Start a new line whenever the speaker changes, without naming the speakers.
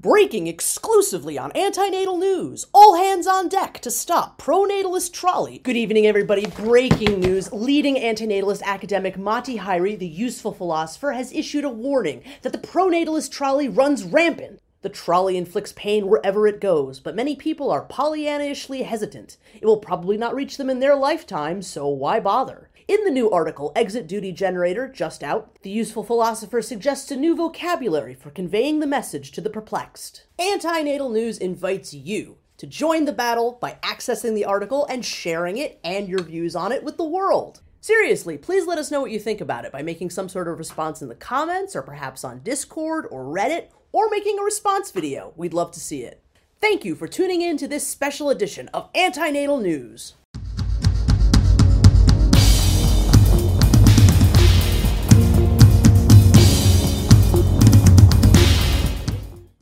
Breaking exclusively on Antinatal News. All hands on deck to stop pronatalist trolley. Good evening, everybody. Breaking news. Leading antinatalist academic Matti Häyry, the useful philosopher, has issued a warning that the pronatalist trolley runs rampant. The trolley inflicts pain wherever it goes, but many people are Pollyannaishly hesitant. It will probably not reach them in their lifetime, so why bother? In the new article, Exit Duty Generator, just out, the useful philosopher suggests a new vocabulary for conveying the message to the perplexed. Antinatal News invites you to join the battle by accessing the article and sharing it and your views on it with the world. Seriously, please let us know what you think about it by making some sort of response in the comments or perhaps on Discord or Reddit or making a response video. We'd love to see it. Thank you for tuning in to this special edition of Antinatal News.